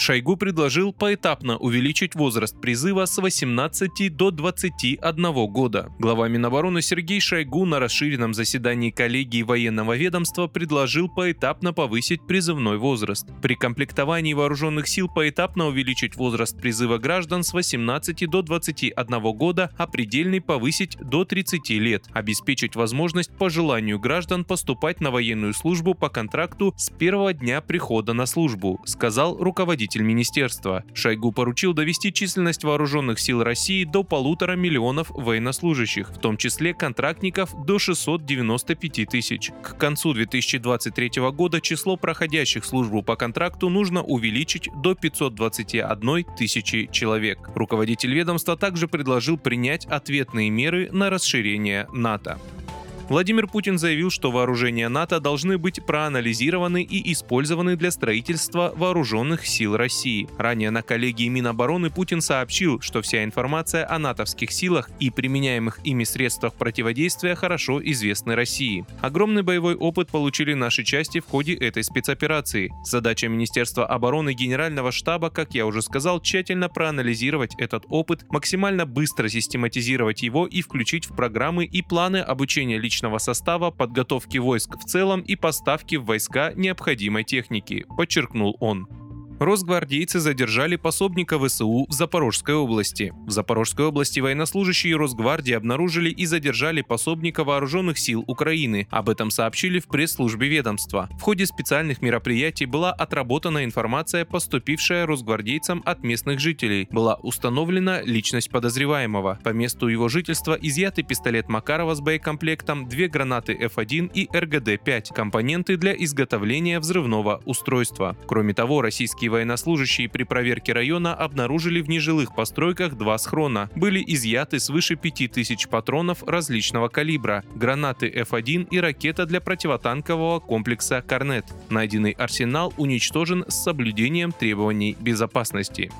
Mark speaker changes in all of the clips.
Speaker 1: Шойгу предложил поэтапно увеличить возраст призыва с 18 до 21 года. Глава Минобороны Сергей Шойгу на расширенном заседании коллегии военного ведомства предложил поэтапно повысить призывной возраст. При комплектовании вооруженных сил поэтапно увеличить возраст призыва граждан с 18 до 21 года, а предельный повысить до 30 лет, обеспечить возможность по желанию граждан поступать на военную службу по контракту с первого дня прихода на службу, сказал руководитель руководитель министерства. Шойгу поручил довести численность вооруженных сил России до полутора миллионов военнослужащих, в том числе контрактников до 695 тысяч. К концу 2023 года число проходящих службу по контракту нужно увеличить до 521 тысячи человек. Руководитель ведомства также предложил принять ответные меры на расширение НАТО. Владимир Путин заявил, что вооружения НАТО должны быть проанализированы и использованы для строительства вооруженных сил России. Ранее на коллегии Минобороны Путин сообщил, что вся информация о натовских силах и применяемых ими средствах противодействия хорошо известны России. Огромный боевой опыт получили наши части в ходе этой спецоперации. Задача Министерства обороны Генерального штаба, как я уже сказал, тщательно проанализировать этот опыт, максимально быстро систематизировать его и включить в программы и планы обучения личных личного состава, подготовки войск в целом и поставки в войска необходимой техники, подчеркнул он росгвардейцы задержали пособника ВСУ в Запорожской области. В Запорожской области военнослужащие Росгвардии обнаружили и задержали пособника вооруженных сил Украины. Об этом сообщили в пресс-службе ведомства. В ходе специальных мероприятий была отработана информация, поступившая росгвардейцам от местных жителей. Была установлена личность подозреваемого. По месту его жительства изъяты пистолет Макарова с боекомплектом, две гранаты F1 и РГД-5, компоненты для изготовления взрывного устройства. Кроме того, российские военнослужащие при проверке района обнаружили в нежилых постройках два схрона. Были изъяты свыше 5000 патронов различного калибра, гранаты F1 и ракета для противотанкового комплекса «Корнет». Найденный арсенал уничтожен с соблюдением требований безопасности.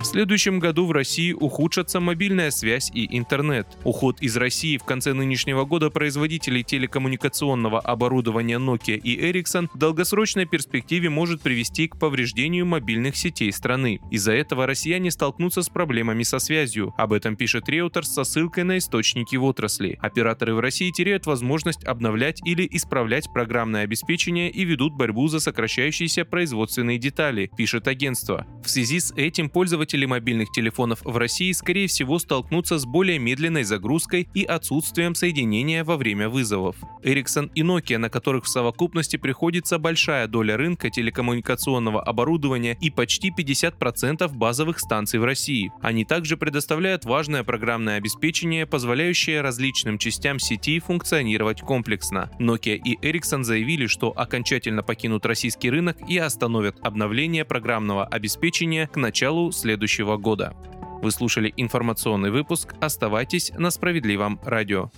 Speaker 1: В следующем году в России ухудшатся мобильная связь и интернет. Уход из России в конце нынешнего года производителей телекоммуникационного оборудования Nokia и Ericsson в долгосрочной перспективе может привести к повреждению мобильных сетей страны. Из-за этого россияне столкнутся с проблемами со связью. Об этом пишет Reuters со ссылкой на источники в отрасли. Операторы в России теряют возможность обновлять или исправлять программное обеспечение и ведут борьбу за сокращающиеся производственные детали, пишет агентство. В связи с этим пользователи пользователи мобильных телефонов в России, скорее всего, столкнутся с более медленной загрузкой и отсутствием соединения во время вызовов. Ericsson и Nokia, на которых в совокупности приходится большая доля рынка телекоммуникационного оборудования и почти 50% базовых станций в России. Они также предоставляют важное программное обеспечение, позволяющее различным частям сети функционировать комплексно. Nokia и Ericsson заявили, что окончательно покинут российский рынок и остановят обновление программного обеспечения к началу следующего следующего года. Вы слушали информационный выпуск. Оставайтесь на справедливом радио.